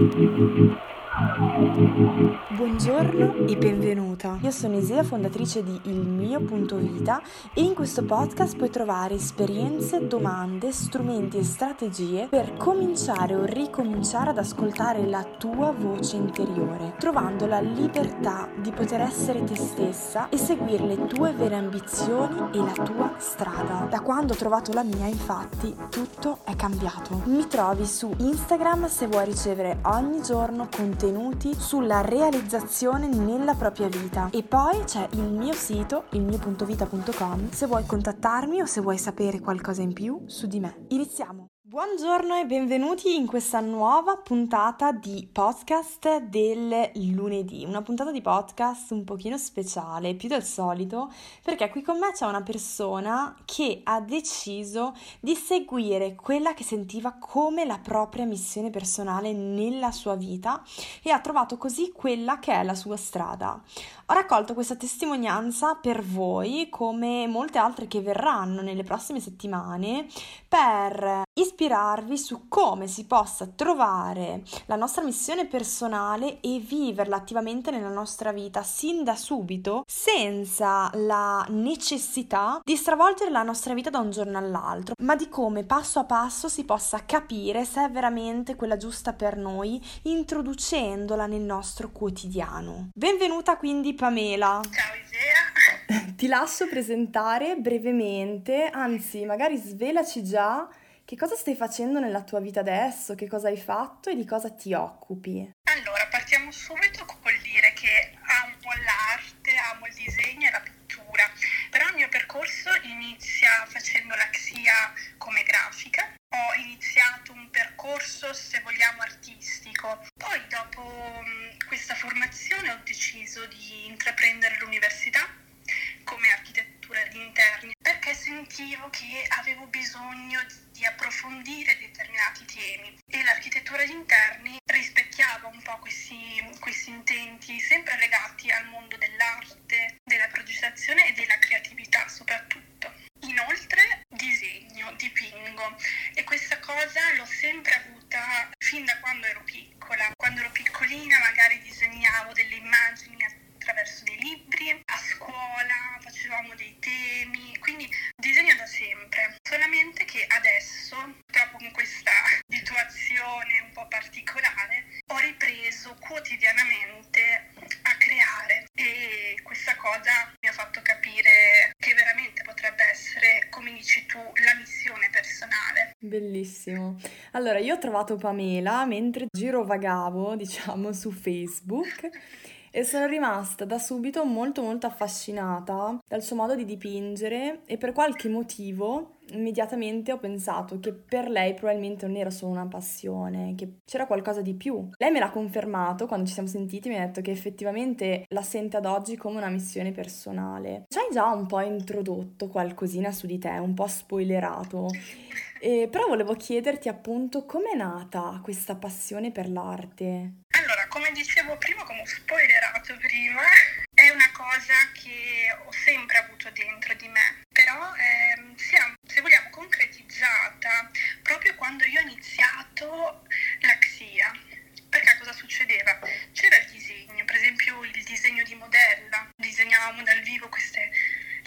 Thank you. Buongiorno e benvenuta. Io sono Isia, fondatrice di Il mio punto vita e in questo podcast puoi trovare esperienze, domande, strumenti e strategie per cominciare o ricominciare ad ascoltare la tua voce interiore, trovando la libertà di poter essere te stessa e seguire le tue vere ambizioni e la tua strada. Da quando ho trovato la mia, infatti, tutto è cambiato. Mi trovi su Instagram se vuoi ricevere ogni giorno contenuti sulla realizzazione nella propria vita. E poi c'è il mio sito, ilmio.vita.com, se vuoi contattarmi o se vuoi sapere qualcosa in più su di me. Iniziamo! Buongiorno e benvenuti in questa nuova puntata di podcast del lunedì, una puntata di podcast un pochino speciale, più del solito, perché qui con me c'è una persona che ha deciso di seguire quella che sentiva come la propria missione personale nella sua vita e ha trovato così quella che è la sua strada. Ho raccolto questa testimonianza per voi, come molte altre che verranno nelle prossime settimane, per ispirarvi su come si possa trovare la nostra missione personale e viverla attivamente nella nostra vita sin da subito, senza la necessità di stravolgere la nostra vita da un giorno all'altro, ma di come passo a passo si possa capire se è veramente quella giusta per noi, introducendola nel nostro quotidiano. Benvenuta quindi Pamela. Ciao Isea. Ti lascio presentare brevemente, anzi magari svelaci già che cosa stai facendo nella tua vita adesso, che cosa hai fatto e di cosa ti occupi. Allora, partiamo subito col dire che amo l'arte, amo il disegno e la pittura, però il mio percorso inizia facendo la XIA come grafica. Ho iniziato un percorso, se vogliamo, artistico. Poi dopo questa formazione ho deciso di intraprendere l'università come architettura di interni perché sentivo che avevo bisogno di approfondire determinati temi e l'architettura di interni rispecchiava un po' questi, questi intenti sempre legati al mondo dell'arte, Allora, io ho trovato Pamela mentre girovagavo, diciamo, su Facebook e sono rimasta da subito molto molto affascinata dal suo modo di dipingere e per qualche motivo immediatamente ho pensato che per lei probabilmente non era solo una passione, che c'era qualcosa di più. Lei me l'ha confermato quando ci siamo sentiti, mi ha detto che effettivamente la sente ad oggi come una missione personale. Ci hai già un po' introdotto qualcosina su di te, un po' spoilerato. Eh, però volevo chiederti appunto com'è nata questa passione per l'arte. Allora, come dicevo prima, come ho spoilerato prima, è una cosa che ho sempre avuto dentro di me, però ehm, siamo, se vogliamo concretizzata proprio quando io ho iniziato la XIA. Perché cosa succedeva? C'era il disegno, per esempio il disegno di modella, disegnavamo dal vivo queste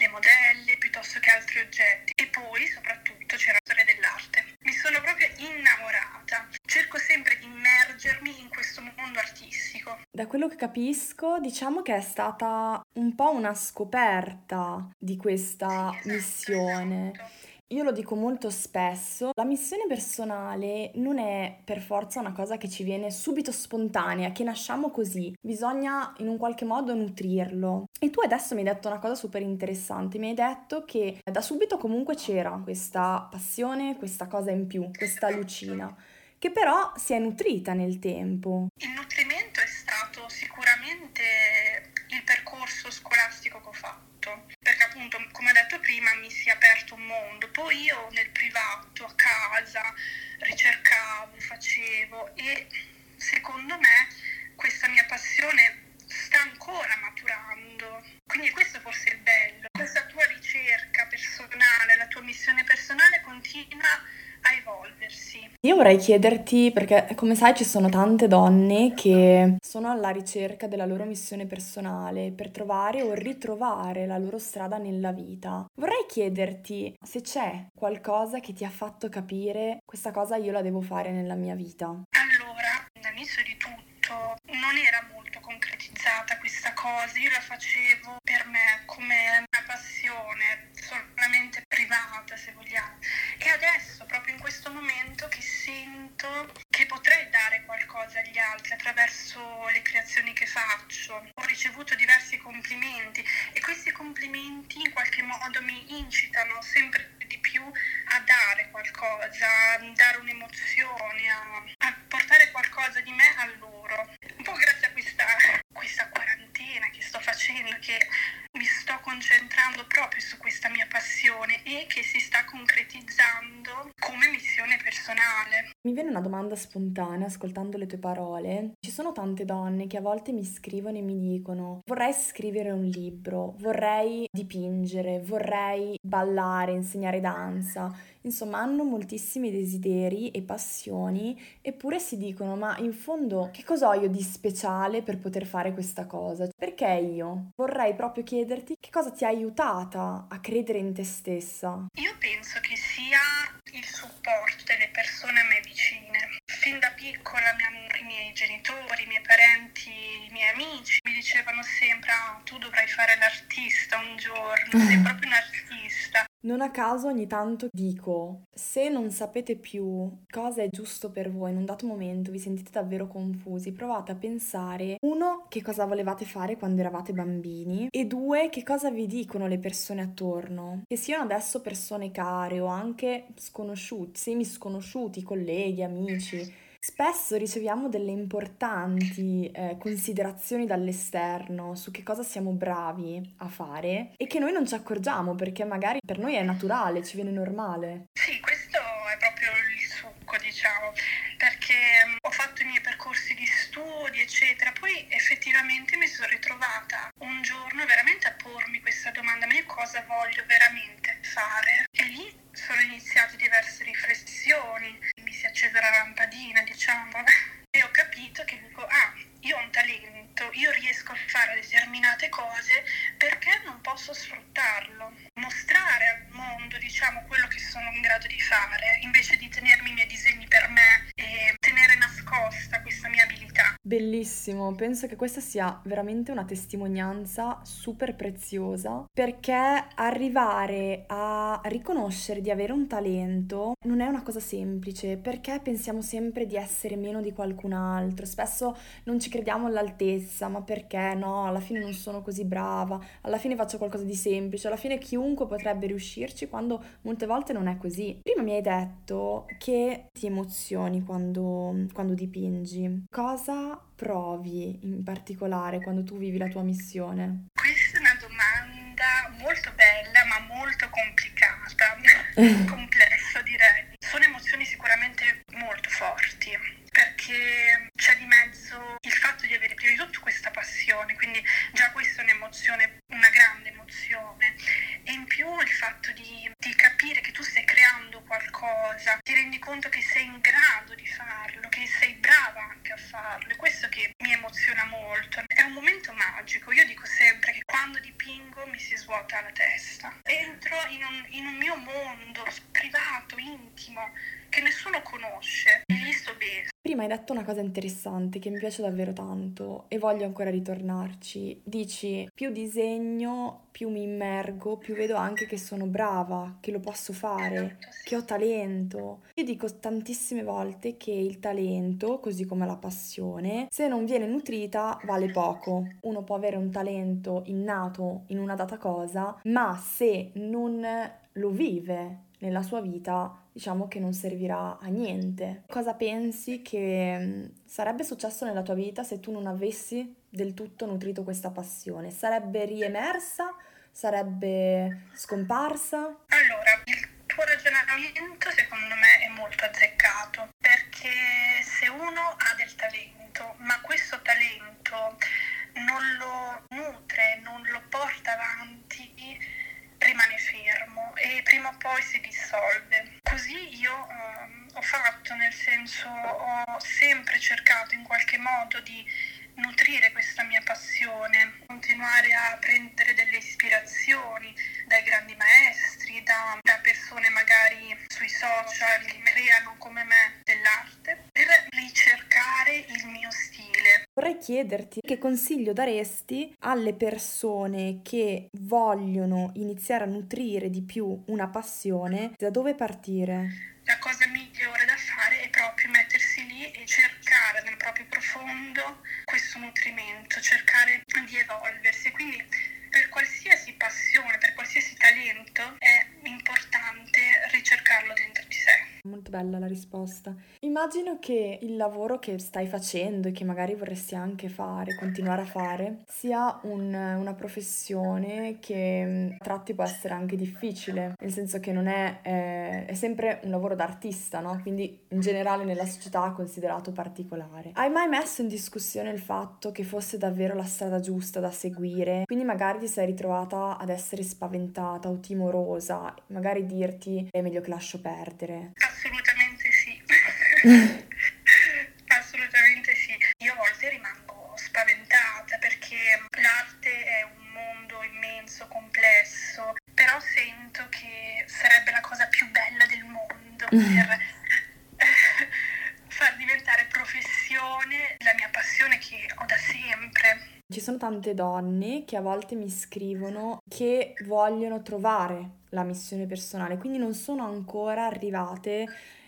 le modelle piuttosto che altri oggetti e poi soprattutto c'era la storia dell'arte. Mi sono proprio innamorata, cerco sempre di immergermi in questo mondo artistico. Da quello che capisco, diciamo che è stata un po' una scoperta di questa sì, esatto, missione. Esatto. Io lo dico molto spesso, la missione personale non è per forza una cosa che ci viene subito spontanea, che nasciamo così, bisogna in un qualche modo nutrirlo. E tu adesso mi hai detto una cosa super interessante, mi hai detto che da subito comunque c'era questa passione, questa cosa in più, questa lucina, che però si è nutrita nel tempo. Il nutrimento è stato sicuramente il percorso scolastico perché appunto come ho detto prima mi si è aperto un mondo. Poi io nel privato a casa ricercavo facevo e secondo me questa mia passione sta ancora maturando. Quindi questo forse è il bello. Questa tua ricerca personale la tua missione personale continua a evolversi. Io vorrei chiederti, perché come sai ci sono tante donne che sono alla ricerca della loro missione personale per trovare o ritrovare la loro strada nella vita. Vorrei chiederti se c'è qualcosa che ti ha fatto capire questa cosa io la devo fare nella mia vita. Allora, all'inizio di tutto non era questa cosa, io la facevo per me come una passione solamente privata se vogliamo e adesso proprio in questo momento che sento che potrei dare qualcosa agli altri attraverso le creazioni che faccio. Ho ricevuto diversi complimenti e questi complimenti in qualche modo mi incitano sempre di più a dare qualcosa, a dare un'emozione, domanda spontanea ascoltando le tue parole. Ci sono tante donne che a volte mi scrivono e mi dicono vorrei scrivere un libro, vorrei dipingere, vorrei ballare, insegnare danza. Insomma, hanno moltissimi desideri e passioni, eppure si dicono: Ma in fondo, che cosa ho io di speciale per poter fare questa cosa? Perché io? Vorrei proprio chiederti che cosa ti ha aiutata a credere in te stessa. Io penso che sia il supporto delle persone a me vicine. Fin da piccola i miei genitori, i miei parenti, i miei amici mi dicevano sempre: ah, tu dovrai fare l'artista un giorno, sei proprio un artista. Non a caso ogni tanto dico, se non sapete più cosa è giusto per voi in un dato momento, vi sentite davvero confusi, provate a pensare, uno, che cosa volevate fare quando eravate bambini e due, che cosa vi dicono le persone attorno. Che siano adesso persone care o anche sconosciuti, semi sconosciuti, colleghi, amici Spesso riceviamo delle importanti eh, considerazioni dall'esterno su che cosa siamo bravi a fare e che noi non ci accorgiamo perché magari per noi è naturale, ci viene normale. Sì, questo è proprio il succo, diciamo, perché mm, ho fatto i miei percorsi di studi, eccetera, poi effettivamente mi sono ritrovata un giorno veramente a pormi questa domanda, ma io cosa voglio veramente fare? E lì sono iniziate diverse riflessioni, accesa la lampadina, diciamo, e ho capito che dico, ah, io ho un talento, io riesco a fare determinate cose, perché non posso sfruttarlo? Mostrare al mondo, diciamo, quello che sono in grado di fare, invece di tenermi i miei disegni per me e tenere nascosta questa mia abilità. Bellissimo, penso che questa sia veramente una testimonianza super preziosa perché arrivare a riconoscere di avere un talento non è una cosa semplice perché pensiamo sempre di essere meno di qualcun altro, spesso non ci crediamo all'altezza, ma perché no, alla fine non sono così brava, alla fine faccio qualcosa di semplice, alla fine chiunque potrebbe riuscirci quando molte volte non è così. Prima mi hai detto che ti emozioni quando, quando dipingi. Cosa provi in particolare quando tu vivi la tua missione? Questa è una domanda molto bella ma molto complicata, complessa direi. Sono emozioni sicuramente molto forti perché c'è di mezzo il fatto di avere prima di tutto questa passione, quindi già questa è un'emozione, una grande emozione e in più il fatto di, di capire che tu stai creando qualcosa, ti rendi conto che sei in grado di farlo, che sei brava anche a farlo e questo che mi emoziona molto. È un momento magico, io dico sempre che quando dipingo mi si svuota la testa, entro in un, in un mio mondo privato, intimo, che nessuno conosce e lì sto detto una cosa interessante che mi piace davvero tanto e voglio ancora ritornarci. Dici, più disegno, più mi immergo, più vedo anche che sono brava, che lo posso fare, Esatto, che ho talento. Io dico tantissime volte che il talento, così come la passione, se non viene nutrita vale poco. Uno può avere un talento innato in una data cosa, ma se non lo vive nella sua vita, diciamo che non servirà a niente. Cosa pensi che mm, sarebbe successo nella tua vita se tu non avessi del tutto nutrito questa passione? Sarebbe riemersa? Sarebbe scomparsa? Allora, il tuo ragionamento secondo me è molto azzeccato perché se uno ha del talento, ma questo talento non lo nutre, non lo porta avanti, rimane fermo e prima o poi si dissolve. Così io um, ho fatto, nel senso ho sempre cercato in qualche modo di nutrire questa mia passione, continuare a prendere delle ispirazioni dai grandi maestri, da, da persone magari sui social che creano come me dell'arte, per ricercare il mio stile. Vorrei chiederti che consiglio daresti alle persone che vogliono iniziare a nutrire di più una passione, da dove partire? Profondo questo nutrimento, cercare di evolversi. Quindi per qualsiasi passione, per qualsiasi talento è importante ricercarlo dentro di sé. Molto bella la risposta. Immagino che il lavoro che stai facendo e che magari vorresti anche fare, continuare a fare, sia un, una professione che mm, a tratti può essere anche difficile, nel senso che non è, eh, è sempre un lavoro d'artista, no? Quindi in generale nella società considerato particolare. Hai mai messo in discussione il fatto che fosse davvero la strada giusta da seguire? Quindi magari ti sei ritrovata ad essere spaventata o timorosa, magari dirti è meglio che lascio perdere. Assolutamente sì. Assolutamente sì. Io a volte rimango spaventata perché l'arte è un mondo immenso, complesso, però sento che sarebbe la cosa più bella del mondo per Ci sono tante donne che a volte mi scrivono che vogliono trovare la missione personale, quindi non sono ancora arrivate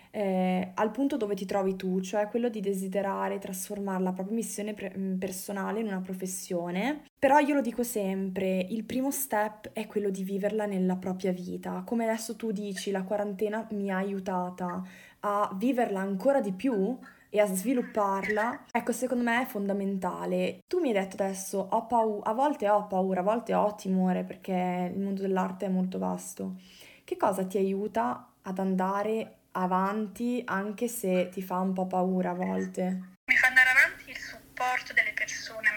eh, al punto dove ti trovi tu, cioè quello di desiderare trasformare la propria missione pre- mm, personale in una professione. Però io lo dico sempre, il primo step è quello di viverla nella propria vita. Come adesso tu dici, la quarantena mi ha aiutata a viverla ancora di più e a svilupparla, ecco, secondo me è fondamentale. Tu mi hai detto adesso, ho paura, a volte ho paura, a volte ho timore perché il mondo dell'arte è molto vasto. Che cosa ti aiuta ad andare avanti anche se ti fa un po' paura a volte? Mi fa andare avanti il supporto delle persone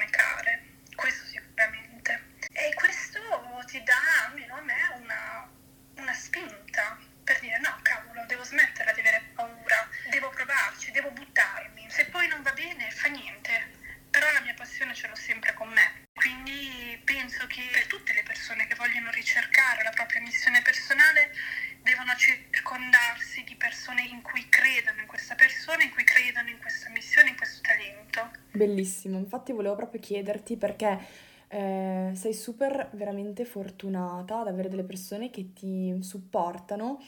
Bellissimo, infatti volevo proprio chiederti perché eh, sei super veramente fortunata ad avere delle persone che ti supportano.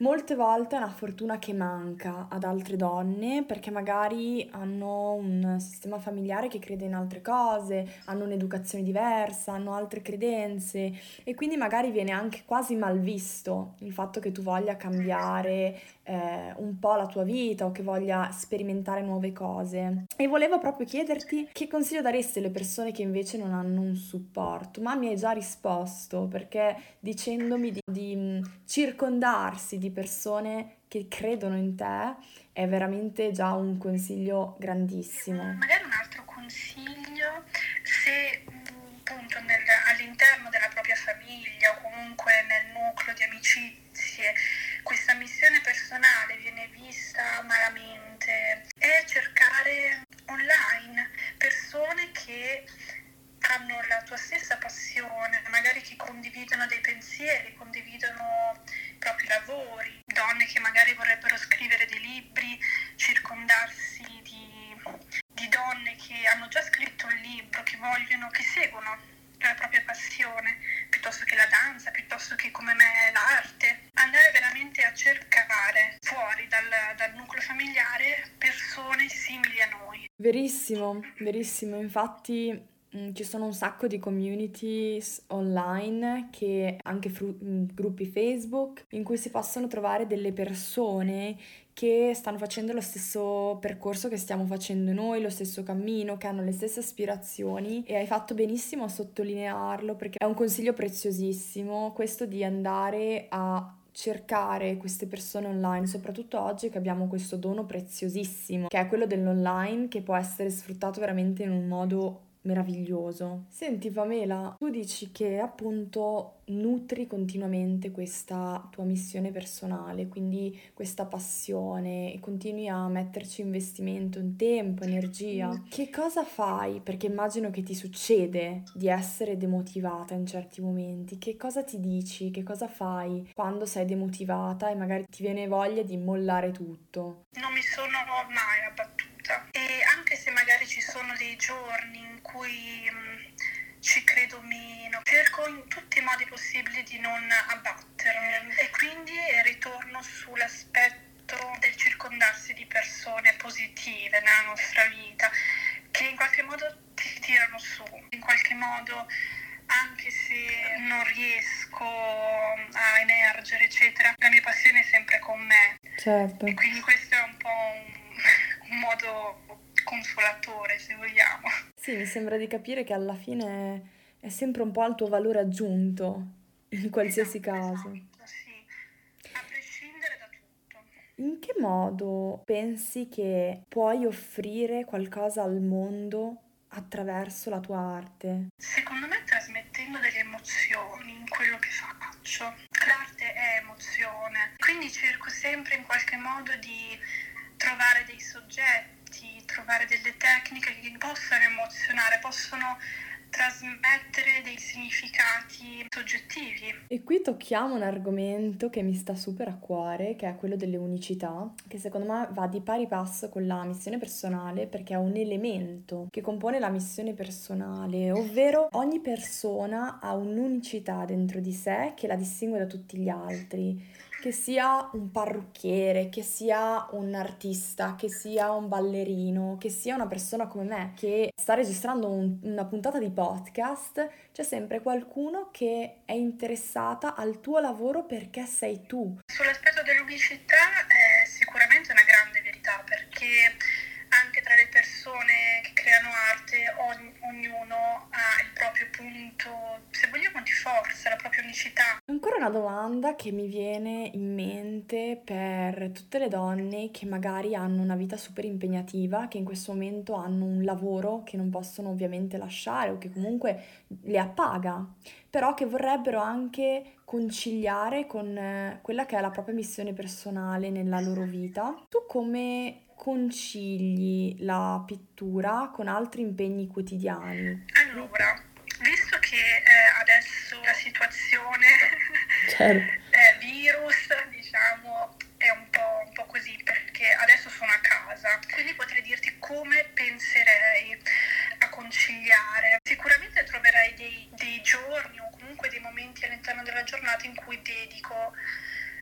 Molte volte è una fortuna che manca ad altre donne perché magari hanno un sistema familiare che crede in altre cose, hanno un'educazione diversa, hanno altre credenze e quindi magari viene anche quasi mal visto il fatto che tu voglia cambiare eh, un po' la tua vita o che voglia sperimentare nuove cose. E volevo proprio chiederti che consiglio daresti alle persone che invece non hanno un supporto, ma mi hai già risposto perché dicendomi di, di circondarsi di persone che credono in te è veramente già un consiglio grandissimo. Magari un altro consiglio, se appunto nel, all'interno della propria famiglia o comunque nel nucleo di amicizie questa missione personale viene vista malamente, è cercare online persone che hanno la tua stessa passione, magari che condividono dei pensieri, condividono i propri lavori, donne che magari vorrebbero scrivere dei libri, circondarsi di, di donne che hanno già scritto un libro, che vogliono, che seguono la propria passione, piuttosto che la danza, piuttosto che come me l'arte, andare veramente a cercare fuori dal, dal nucleo familiare persone simili a noi. Verissimo, verissimo, infatti Mm, ci sono un sacco di communities online che anche fru- mm, gruppi Facebook in cui si possono trovare delle persone che stanno facendo lo stesso percorso che stiamo facendo noi, lo stesso cammino, che hanno le stesse aspirazioni e hai fatto benissimo a sottolinearlo perché è un consiglio preziosissimo questo di andare a cercare queste persone online, soprattutto oggi che abbiamo questo dono preziosissimo, che è quello dell'online che può essere sfruttato veramente in un modo meraviglioso. Senti Pamela, tu dici che appunto nutri continuamente questa tua missione personale, quindi questa passione e continui a metterci investimento in tempo, energia. Mm. Che cosa fai? Perché immagino che ti succede di essere demotivata in certi momenti. Che cosa ti dici? Che cosa fai quando sei demotivata e magari ti viene voglia di mollare tutto? Non mi sono mai abbattuta e anche se magari ci sono dei giorni in cui mh, mm, ci credo meno, cerco in tutti i modi possibili di non abbattermi e quindi ritorno sull'aspetto del circondarsi di persone positive nella nostra vita che in qualche modo ti tirano su, in qualche modo anche se non riesco a emergere, eccetera, la mia passione è sempre con me. Certo. E quindi questo è un po' un, un modo consolatore, se vogliamo. Sì, mi sembra di capire che alla fine è sempre un po' al tuo valore aggiunto, in qualsiasi esatto, caso. Esatto, sì, a prescindere da tutto. In che modo pensi che puoi offrire qualcosa al mondo attraverso la tua arte? Secondo me trasmettendo delle emozioni in quello che faccio. L'arte è emozione, quindi cerco sempre in qualche modo di trovare dei soggetti trovare delle tecniche che possono emozionare, possono trasmettere dei significati soggettivi. E qui tocchiamo un argomento che mi sta super a cuore, che è quello delle unicità, che secondo me va di pari passo con la missione personale perché è un elemento che compone la missione personale, ovvero ogni persona ha un'unicità dentro di sé che la distingue da tutti gli altri che sia un parrucchiere, che sia un artista, che sia un ballerino, che sia una persona come me che sta registrando un, una puntata di podcast, c'è sempre qualcuno che è interessata al tuo lavoro perché sei tu. Sull'aspetto dell'unicità è sicuramente una grande verità perché anche tra le persone che creano arte ogn- ognuno ha il proprio punto, se vogliamo, di forza, la propria unicità. Ancora una domanda che mi viene in mente per tutte le donne che magari hanno una vita super impegnativa, che in questo momento hanno un lavoro che non possono ovviamente lasciare o che comunque le appaga, però che vorrebbero anche conciliare con eh, quella che è la propria missione personale nella loro vita. Tu come concili la pittura con altri impegni quotidiani? Allora, visto che eh, adesso la situazione certo. eh, virus, diciamo, è un po', un po' così, perché adesso sono a casa, quindi potrei dirti come penserei conciliare. Sicuramente troverai dei, dei giorni o comunque dei momenti all'interno della giornata in cui dedico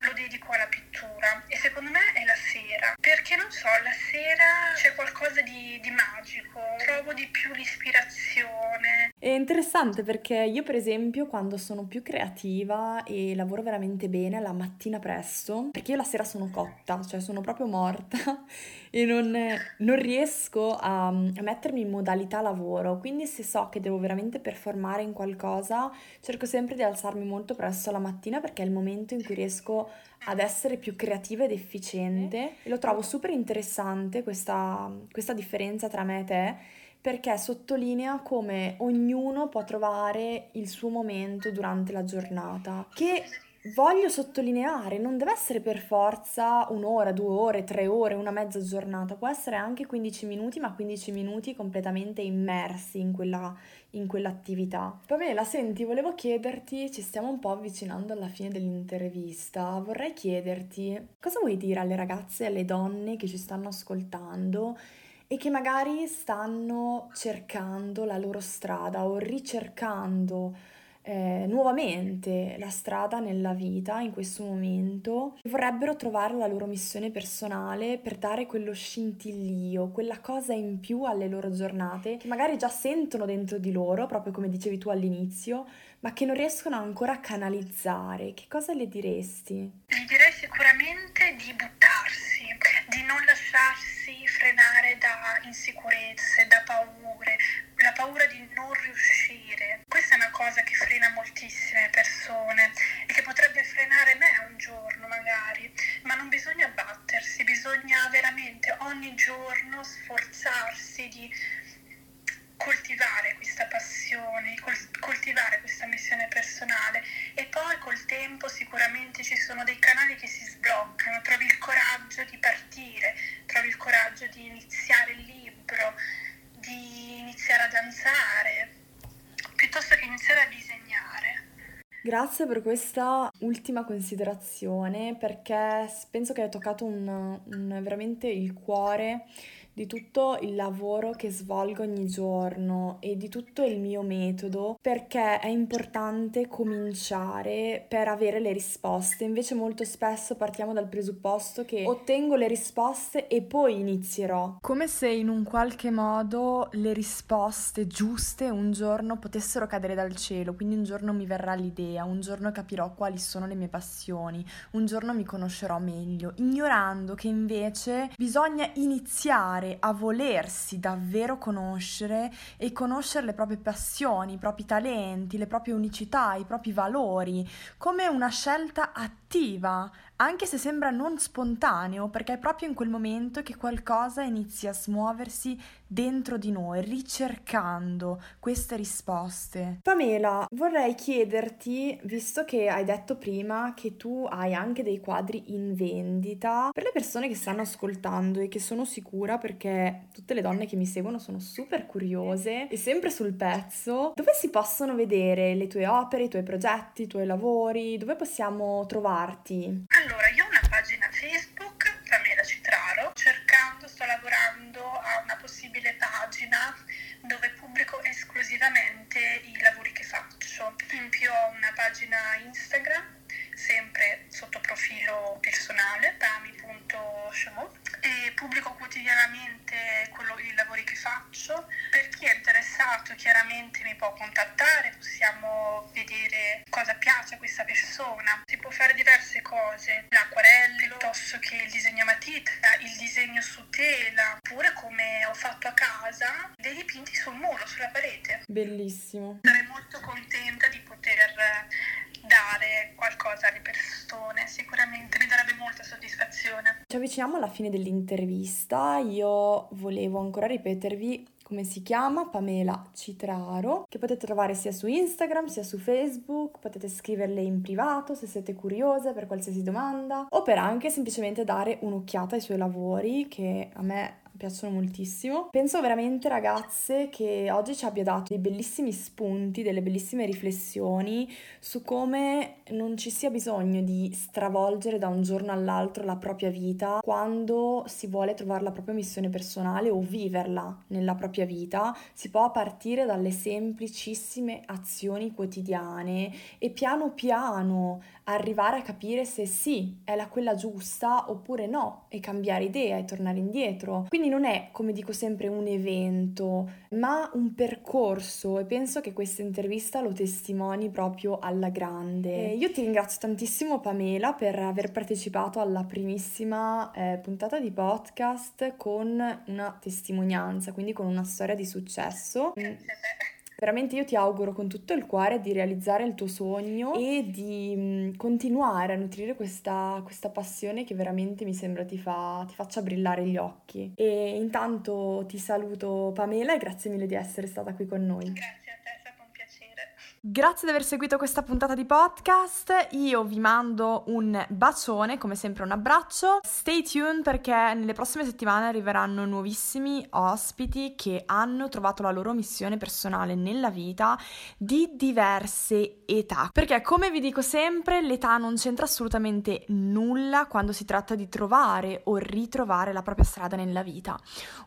lo dedico alla pittura secondo me è la sera, perché non so, la sera c'è qualcosa di, di magico, trovo di più l'ispirazione. È interessante perché io per esempio quando sono più creativa e lavoro veramente bene la mattina presto, perché io la sera sono cotta, cioè sono proprio morta e non, non riesco a, a mettermi in modalità lavoro, quindi se so che devo veramente performare in qualcosa cerco sempre di alzarmi molto presto la mattina perché è il momento in cui riesco ad essere più creativa ed efficiente e lo trovo super interessante questa, questa differenza tra me e te perché sottolinea come ognuno può trovare il suo momento durante la giornata che voglio sottolineare, non deve essere per forza un'ora, due ore, tre ore, una mezza giornata, può essere anche 15 minuti, ma 15 minuti completamente immersi in quella, in quell'attività. Pamela, senti, volevo chiederti, ci stiamo un po' avvicinando alla fine dell'intervista, vorrei chiederti cosa vuoi dire alle ragazze e alle donne che ci stanno ascoltando e che magari stanno cercando la loro strada o ricercando eh, nuovamente la strada nella vita in questo momento, vorrebbero trovare la loro missione personale per dare quello scintillio, quella cosa in più alle loro giornate, che magari già sentono dentro di loro, proprio come dicevi tu all'inizio, ma che non riescono ancora a canalizzare. Che cosa le diresti? Gli direi sicuramente di buttarsi, di non lasciarsi frenare da insicurezze, da paure, la paura di non riuscire. È una cosa che frena moltissime persone e che potrebbe frenare me un giorno magari, ma non bisogna battersi, bisogna veramente ogni giorno sforzarsi di coltivare questa passione, coltivare questa missione personale. E poi col tempo sicuramente ci sono dei canali che si sbloccano, trovi il coraggio di partire, trovi il coraggio di iniziare il libro, di iniziare a danzare, piuttosto che iniziare a disegnare. Grazie per questa ultima considerazione perché penso che hai toccato un, un, veramente il cuore di tutto il lavoro che svolgo ogni giorno e di tutto il mio metodo perché è importante cominciare per avere le risposte. Invece molto spesso partiamo dal presupposto che ottengo le risposte e poi inizierò. Come se in un qualche modo le risposte giuste un giorno potessero cadere dal cielo, quindi un giorno mi verrà l'idea, un giorno capirò quali sono le mie passioni, un giorno mi conoscerò meglio, ignorando che invece bisogna iniziare imparare a volersi davvero conoscere e conoscere le proprie passioni, i propri talenti, le proprie unicità, i propri valori, come una scelta attiva, anche se sembra non spontaneo, perché è proprio in quel momento che qualcosa inizia a smuoversi dentro di noi, ricercando queste risposte. Pamela, vorrei chiederti, visto che hai detto prima che tu hai anche dei quadri in vendita, per le persone che stanno ascoltando e che sono sicura perché tutte le donne che mi seguono sono super curiose e sempre sul pezzo, dove si possono vedere le tue opere, i tuoi progetti, i tuoi lavori, dove possiamo trovarti? Allora, io ho una pagina Facebook, Pamela Citraro, cercando, sto lavorando a una possibile pagina dove pubblico esclusivamente i lavori che faccio. In più ho una pagina Instagram, sempre sotto profilo personale, tami.show e pubblico quotidianamente quello, i lavori che faccio. Per chi è interessato chiaramente mi può contattare, possiamo vedere cosa piace a questa persona. Si può fare diverse cose, l'acquarello, piuttosto che il disegno a matita, il disegno su tela, oppure come ho fatto a casa, dei dipinti sul muro, sulla parete. Bellissimo. Sarei molto contenta di poter dare qualcosa alle persone, sicuramente mi darebbe molta soddisfazione. Ci avviciniamo alla fine dell'intervista, io volevo ancora ripetervi come si chiama, Pamela Citraro, che potete trovare sia su Instagram sia su Facebook, potete scriverle in privato se siete curiose per qualsiasi domanda o per anche semplicemente dare un'occhiata ai suoi lavori che a me piacciono moltissimo. Penso veramente ragazze che oggi ci abbia dato dei bellissimi spunti, delle bellissime riflessioni su come non ci sia bisogno di stravolgere da un giorno all'altro la propria vita quando si vuole trovare la propria missione personale o viverla nella propria vita. Si può partire dalle semplicissime azioni quotidiane e piano piano arrivare a capire se sì, è la quella giusta oppure no e cambiare idea e tornare indietro. Quindi non è, come dico sempre, un evento, ma un percorso e penso che questa intervista lo testimoni proprio alla grande. Io ti ringrazio tantissimo Pamela per aver partecipato alla primissima eh, puntata di podcast con una testimonianza, quindi con una storia di successo. Grazie a te. Veramente io ti auguro con tutto il cuore di realizzare il tuo sogno e di continuare a nutrire questa, questa passione che veramente mi sembra ti, fa, ti faccia brillare gli occhi. E intanto ti saluto Pamela e grazie mille di essere stata qui con noi. Grazie. Grazie di aver seguito questa puntata di podcast. Io vi mando un bacione, come sempre un abbraccio. Stay tuned perché nelle prossime settimane arriveranno nuovissimi ospiti che hanno trovato la loro missione personale nella vita di diverse età. Perché come vi dico sempre, l'età non c'entra assolutamente nulla quando si tratta di trovare o ritrovare la propria strada nella vita.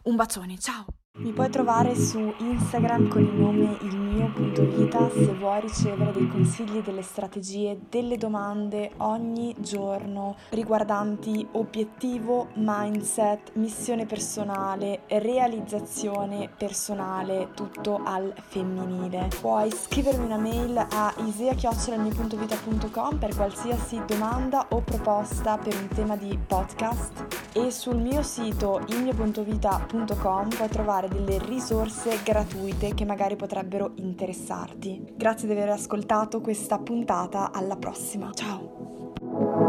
Un bacione, ciao! Mi puoi trovare su Instagram con il nome ilmio.vita se vuoi ricevere dei consigli, delle strategie, delle domande ogni giorno riguardanti obiettivo, mindset, missione personale, realizzazione personale, tutto al femminile. Puoi scrivermi una mail a isea.ilmio.vita.com per qualsiasi domanda o proposta per un tema di podcast e sul mio sito ilmio.vita.com puoi trovare delle risorse gratuite che magari potrebbero interessarti. Grazie di aver ascoltato questa puntata, alla prossima, ciao!